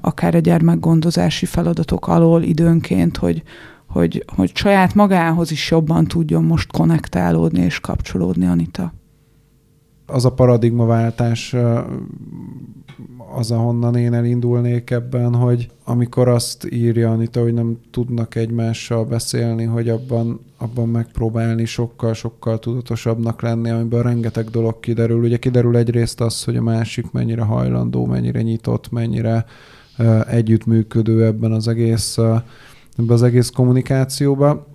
akár a gyermekgondozási feladatok alól időnként, hogy, hogy, hogy saját magához is jobban tudjon most konnektálódni és kapcsolódni Anita. Az a paradigmaváltás az, ahonnan én elindulnék ebben, hogy amikor azt írja Anita, hogy nem tudnak egymással beszélni, hogy abban, abban megpróbálni sokkal-sokkal tudatosabbnak lenni, amiből rengeteg dolog kiderül. Ugye kiderül egyrészt az, hogy a másik mennyire hajlandó, mennyire nyitott, mennyire uh, együttműködő ebben az egész, uh, ebben az egész kommunikációban,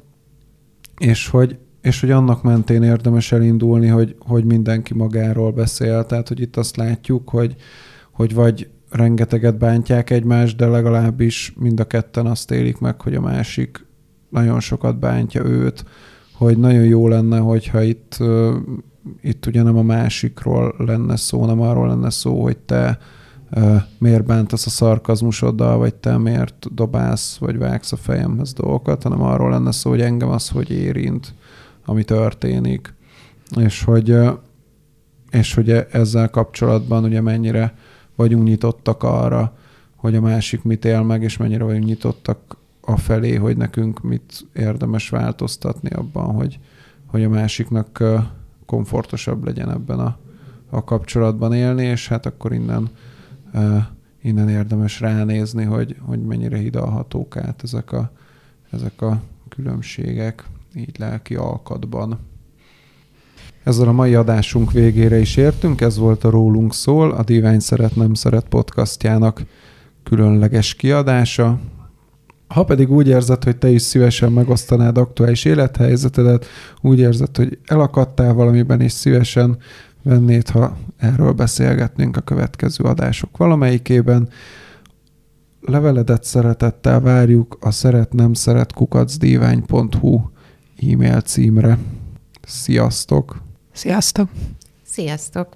és hogy, és hogy annak mentén érdemes elindulni, hogy, hogy mindenki magáról beszél. Tehát, hogy itt azt látjuk, hogy, hogy vagy rengeteget bántják egymást, de legalábbis mind a ketten azt élik meg, hogy a másik nagyon sokat bántja őt, hogy nagyon jó lenne, hogyha itt, itt ugye nem a másikról lenne szó, nem arról lenne szó, hogy te miért bántasz a szarkazmusoddal, vagy te miért dobálsz, vagy vágsz a fejemhez dolgokat, hanem arról lenne szó, hogy engem az, hogy érint, ami történik. És hogy, és hogy e, ezzel kapcsolatban ugye mennyire vagyunk nyitottak arra, hogy a másik mit él meg, és mennyire vagyunk nyitottak a felé, hogy nekünk mit érdemes változtatni abban, hogy, hogy a másiknak komfortosabb legyen ebben a, a kapcsolatban élni, és hát akkor innen, innen érdemes ránézni, hogy, hogy mennyire hidalhatók át ezek a, ezek a különbségek így lelki alkatban. Ezzel a mai adásunk végére is értünk, ez volt a Rólunk szól, a Divány Szeret Nem Szeret podcastjának különleges kiadása. Ha pedig úgy érzed, hogy te is szívesen megosztanád aktuális élethelyzetedet, úgy érzed, hogy elakadtál valamiben, és szívesen vennéd, ha erről beszélgetnénk a következő adások valamelyikében, leveledet szeretettel várjuk a szeret nem szeret kukacdívány.hu e-mail címre. Sziasztok! Sziasztok! Sziasztok!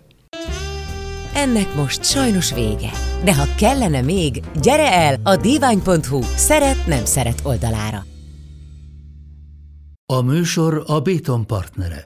Ennek most sajnos vége. De ha kellene még, gyere el a divány.hu szeret-nem szeret oldalára. A műsor a Béton partnere.